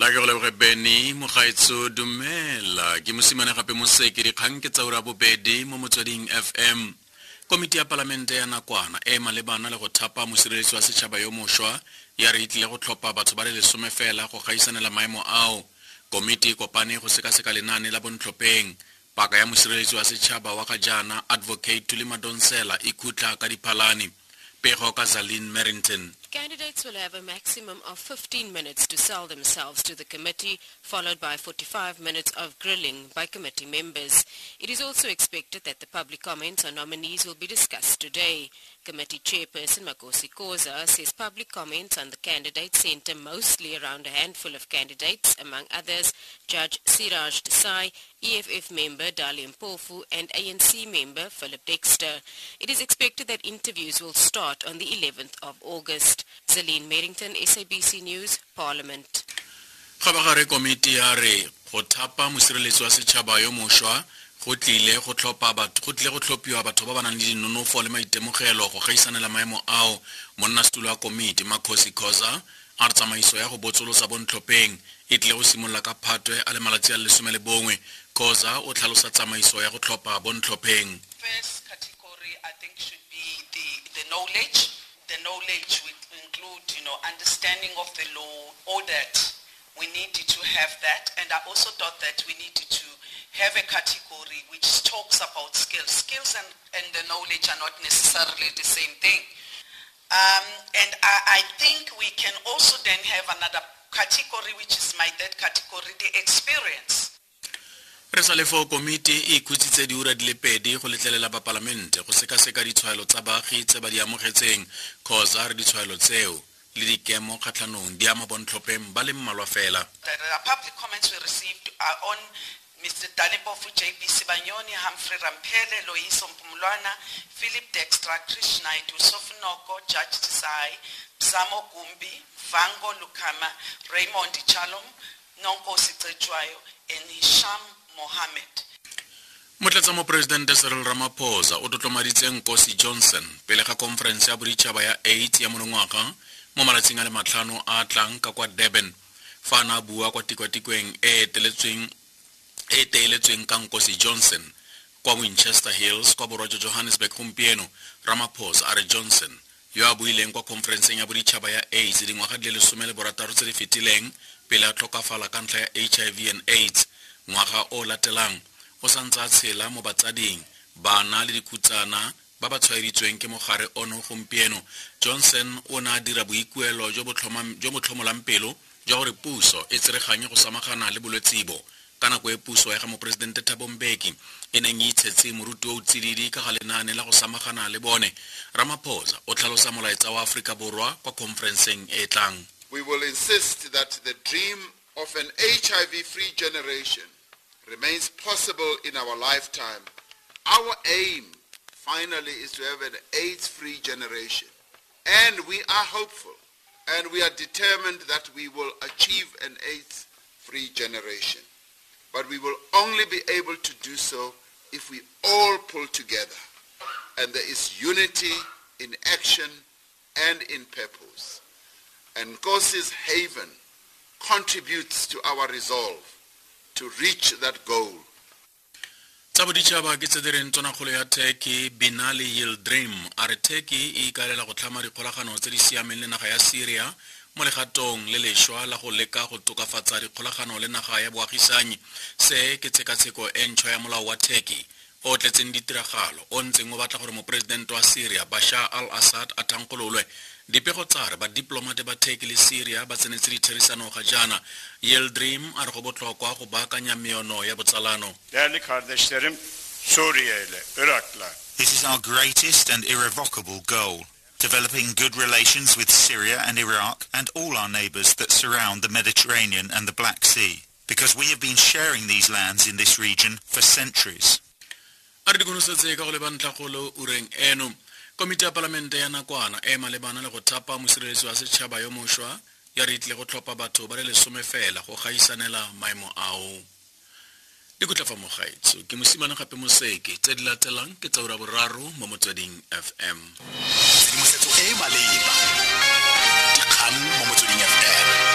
la ke go leboge beny mogaetso dumela. Ke mosimane gape moseke dikgang ke tsaura bobedi mo motsweding fm komiti ya palamente ya nakwana e malebana le go thapa mosireletsi wa setšhaba yo mošwa ya re itlile go tlhopha batho ba le lesome fela go gaisanela maemo ao. Komiti e kopane go sekaseka lenaane la bontlhopheng. Paka ya mosireletsi wa setšhaba wa ga jaana advocate tule madonsela e khutla ka diphalane. Pego ka zalin merrington Candidates will have a maximum of 15 minutes to sell themselves to the committee, followed by 45 minutes of grilling by committee members. It is also expected that the public comments on nominees will be discussed today. Committee Chairperson Makhosi Khoza says public comments on the candidates center mostly around a handful of candidates, among others Judge Siraj Desai, EFF member Dali Mpofu, and ANC member Philip Dexter. It is expected that interviews will start on the 11th of August. Celine Merrington, SABC News, Parliament. Go thapa mosireletsi wa setšhaba yo mošwa go tlile go tlhopha batho go tlile go tlhophiwa batho ba ba nang le dinonofo le maitemogelo go gaisanela maemo ao monnasetulo wa komiti makgosi khoza a re tsamaiso ya go botsolosa bontlhopheng e tlile go simolola ka phatwe a le malatsi a le lesome le bongwe khoza o tlhalosa tsamaiso ya go tlhopha bontlhopheng First category, I think, should be the, the knowledge. The knowledge would include, you know, understanding of the law, all that. We needed to have that. And I also thought that we needed to have a category which talks about skills. Skills and, and the knowledge are not necessarily the same thing. Um, and I, I think we can also then have another category, which is my third category, the experience. re sa le foo komiti e ikhutsitse diura di le pedi go letlelela bapalamente go sekaseka ditshwaelo tsa baagi tse ba di amogetseng kgotsa re ditshwaelo tseo le dikemo kgatlhanong di ama bontlhopheng ba le mmalwa fela The, the public comments we received are on Mr. Dalibofu JP Sibanyoni, Humphrey Rampele, Loiso Mpumulwana, Philip Dextra, Krish Naidu, Sofinoko, Judge Desai, Samo Gumbi, Vango Lukama, Raymond Chalom, Nonko Tsechwayo, and Hisham Mohammed. motlatsamoporesidente cyril ramaphosa o tlotlomaditse nkosi johnson pele ga conference ya boditšhaba ya aids ya monongwaga mo malatsing a le matlhano a tlang ka kwa durban fa a na a bua kwa tikwatikweng e e teeletsweng ka nkosi johnson kwa winchester hills kwa borwa jwa johannesburg gompieno ramaphosa a re johnson yo a buileng kwa conferenceng ya boditšhaba ya aids dingwaga di le lesome le borataro tse di fetileng pele a tlhokafala ka ntlha ya hiv and aids ngwaga o latelang o santse a tshela mo batsading bana le dikhutsana ba ba tshwaeditsweng ke mogare ono gompieno. Johnson o ne a dira boikuelo jo bo tlhomolang pelo jwa gore puso e tsereganye go samagana le bolwetse bo. Ka nako e puso ya ga moporesidente thabo mbeki e neng e itshetse moruti o tsididi ka ga lenaane la go samagana le bone. Ramaphosa o tlhalosa molaetsa wa aforika borwa kwa conferenceng e e tlang. We will insist that the dream of an HIV-free generation remains possible in our lifetime. Our aim, finally, is to have an AIDS-free generation. And we are hopeful, and we are determined that we will achieve an AIDS-free generation. But we will only be able to do so if we all pull together. And there is unity in action and in purpose. And Nkosi's Haven contributes to our resolve to reach that goal. Tsa boditšhaba ke tsedireng di reng tonakgolo ya turkey binali yildirim a re turkey e ikaelela go tlhama dikgolagano tse di siameng le naga ya syria mo legatong le lešwa la go leka go tokafatsa dikgolagano le naga ya boagisanyi. Se ke tshekatsheko e ntšhwa ya molao wa turkey o tletseng ditiragalo. O ntseng o batla gore moporesidente wa syria bashar al assad a thankgololwe dipego tsa re badiplomate ba turkey le syria ba tsenetse ditherisano ga jaana. Yildirim a re go botlhokwa go baakanya meono ya botsalano. Değerli kardeşlerim, Suriye ile, Irak'la, This is our greatest and irrevocable goal, developing good relations with Syria and Iraq and all our neighbors that surround the Mediterranean and the Black Sea, because we have been sharing these lands in this region for centuries. komiti ya palamente ya nakwana e malebana le go thapa mosireletsi wa setšhaba yo mošwa ya re itlile go tlhopha batho ba le lesome fela go gaisanela maemo ao. Dikotla fa mogaetso ke mosimane gape moseke tse di latelang ke tsaura boraro mo motsweding fm e, e maleba. Dikgang mo motsweding fm